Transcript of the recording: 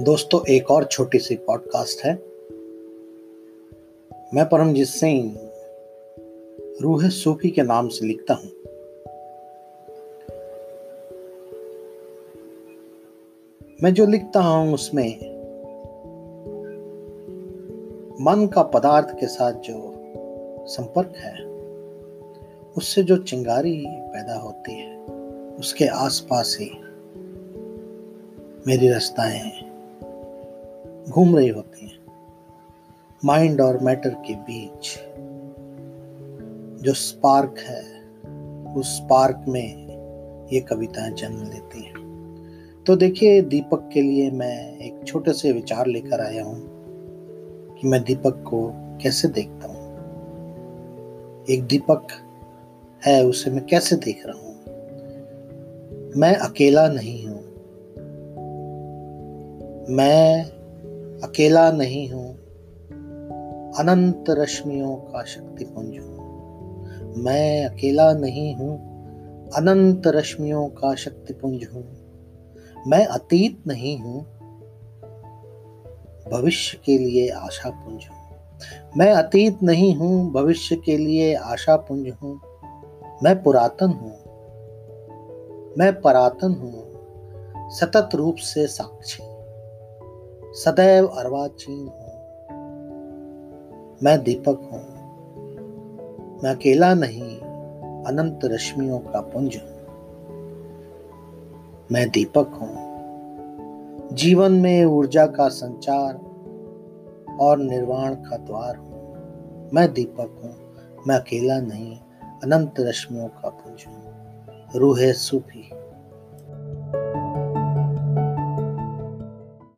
दोस्तों, एक और छोटी सी पॉडकास्ट है। मैं परमजीत सिंह, रूह सूफी के नाम से लिखता हूँ। मैं जो लिखता हूँ, उसमें मन का पदार्थ के साथ जो संपर्क है, उससे जो चिंगारी पैदा होती है, उसके आसपास ही मेरी रस्ताएँ घूम रही होती हैं। माइंड और मैटर के बीच जो स्पार्क है, उस स्पार्क में ये कविताएँ जन्म लेती हैं। तो देखिए, दीपक के लिए मैं एक छोटे से विचार लेकर आया हूँ कि मैं दीपक को कैसे देखता हूँ। एक दीपक है, उसे मैं कैसे देख रहा हूँ? मैं अकेला नहीं हूँ। मैं अकेला नहीं हूँ। अनंत रश्मियों का शक्तिपुंज हूँ। मैं अकेला नहीं हूँ। अनंत रश्मियों का शक्तिपुंज हूँ। मैं अतीत नहीं हूँ। भविष्य के लिए आशा पुंज हूँ। मैं अतीत नहीं हूँ। भविष्य के लिए आशा पुंज हूँ। मैं पुरातन हूँ। मैं परातन हूँ। सतत रूप से साक्षी सदैव अर्वाचीन हूँ। मैं दीपक हूँ। मैं अकेला नहीं, अनंत रश्मियों का पुंज हूँ। मैं दीपक हूँ। जीवन में ऊर्जा का संचार और निर्वाण का द्वार हूँ। मैं दीपक हूँ। मैं अकेला नहीं, अनंत रश्मियों का पुंज हूँ। रूह सूफी